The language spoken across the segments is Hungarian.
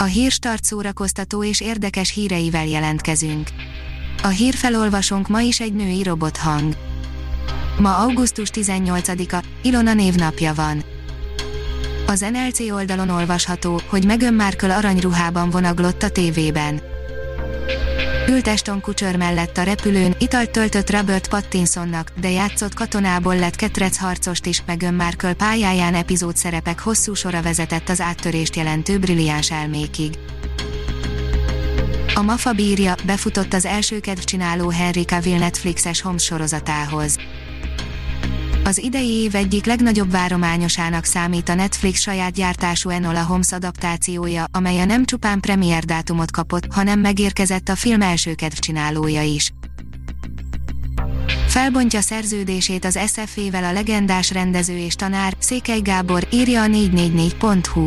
A hírstart szórakoztató és érdekes híreivel jelentkezünk. A hírfelolvasónk ma is egy női robothang. Ma augusztus 18-a, Ilona névnapja van. Az NLC oldalon olvasható, hogy Meghan Markle aranyruhában vonaglott a tévében. Ült Eston Kutcher mellett a repülőn, italt töltött Robert Pattinsonnak, de játszott katonából lett ketrec harcost is, Meghan Markle pályáján epizód szerepek hosszú sora vezetett az áttörést jelentő brilliáns elmékig. A Mafa bírja, befutott az első kedvcsináló Henry Cavill Netflixes Holmes sorozatához. Az idei év egyik legnagyobb várományosának számít a Netflix saját gyártású Enola Holmes adaptációja, amely a nem csupán premier dátumot kapott, hanem megérkezett a film első kedvcsinálója is. Felbontja szerződését az SF-vel a legendás rendező és tanár, Székely Gábor, írja a 444.hu.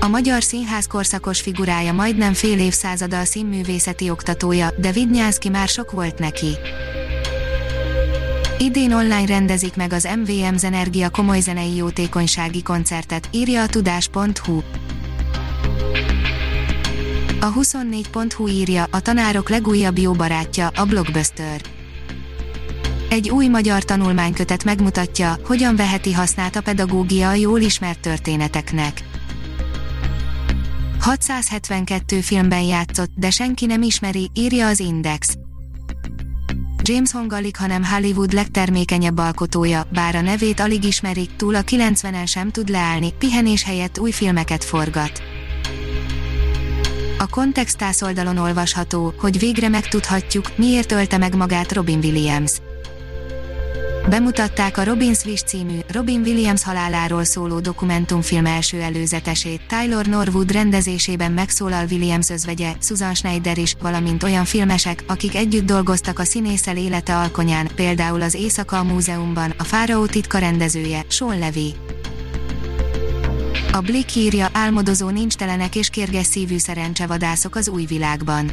A magyar színház korszakos figurája majdnem fél évszázada a színművészeti oktatója, de Vidnyánszki már sok volt neki. Idén online rendezik meg az MVM Zenergia komoly zenei jótékonysági koncertet, írja a tudás.hu. A 24.hu írja, a tanárok legújabb jó barátja, a Blockbuster. Egy új magyar tanulmánykötet megmutatja, hogyan veheti hasznát a pedagógia a jól ismert történeteknek. 672 filmben játszott, de senki nem ismeri, írja az Index. James Hong alig, hanem Hollywood legtermékenyebb alkotója, bár a nevét alig ismerik, túl a 90-en sem tud leállni, pihenés helyett új filmeket forgat. A Contextász oldalon olvasható, hogy végre megtudhatjuk, miért ölte meg magát Robin Williams. Bemutatták a Robin Swish című, Robin Williams haláláról szóló dokumentumfilm első előzetesét. Tyler Norwood rendezésében megszólal Williams özvegye, Susan Schneider is, valamint olyan filmesek, akik együtt dolgoztak a színészel élete alkonyán, például az Éjszaka a Múzeumban, a Fáraó titka rendezője, Sean Levy. A Blick írja, álmodozó nincs telenek és kérges szívű szerencsevadászok az új világban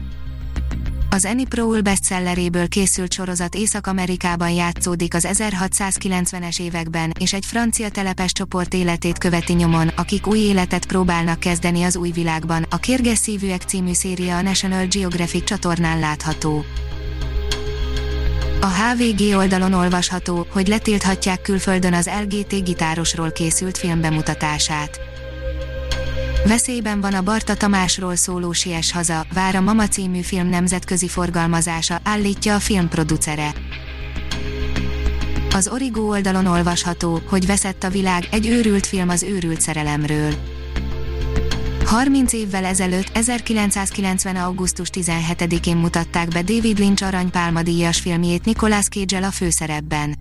az Annie Proul bestselleréből készült sorozat Észak-Amerikában játszódik az 1690-es években, és egy francia telepes csoport életét követi nyomon, akik új életet próbálnak kezdeni az új világban. A Kérges szívűek című széria a National Geographic csatornán látható. A HVG oldalon olvasható, hogy letilthatják külföldön az LGT gitárosról készült film bemutatását. Veszélyben van a Barta Tamásról szóló Sies haza, vár a Mama című film nemzetközi forgalmazása, állítja a filmproducere. Az Origo oldalon olvasható, hogy veszett a világ, egy őrült film az őrült szerelemről. 30 évvel ezelőtt, 1990. augusztus 17-én mutatták be David Lynch aranypálma díjas filmjét Nicolas cage a főszerepben.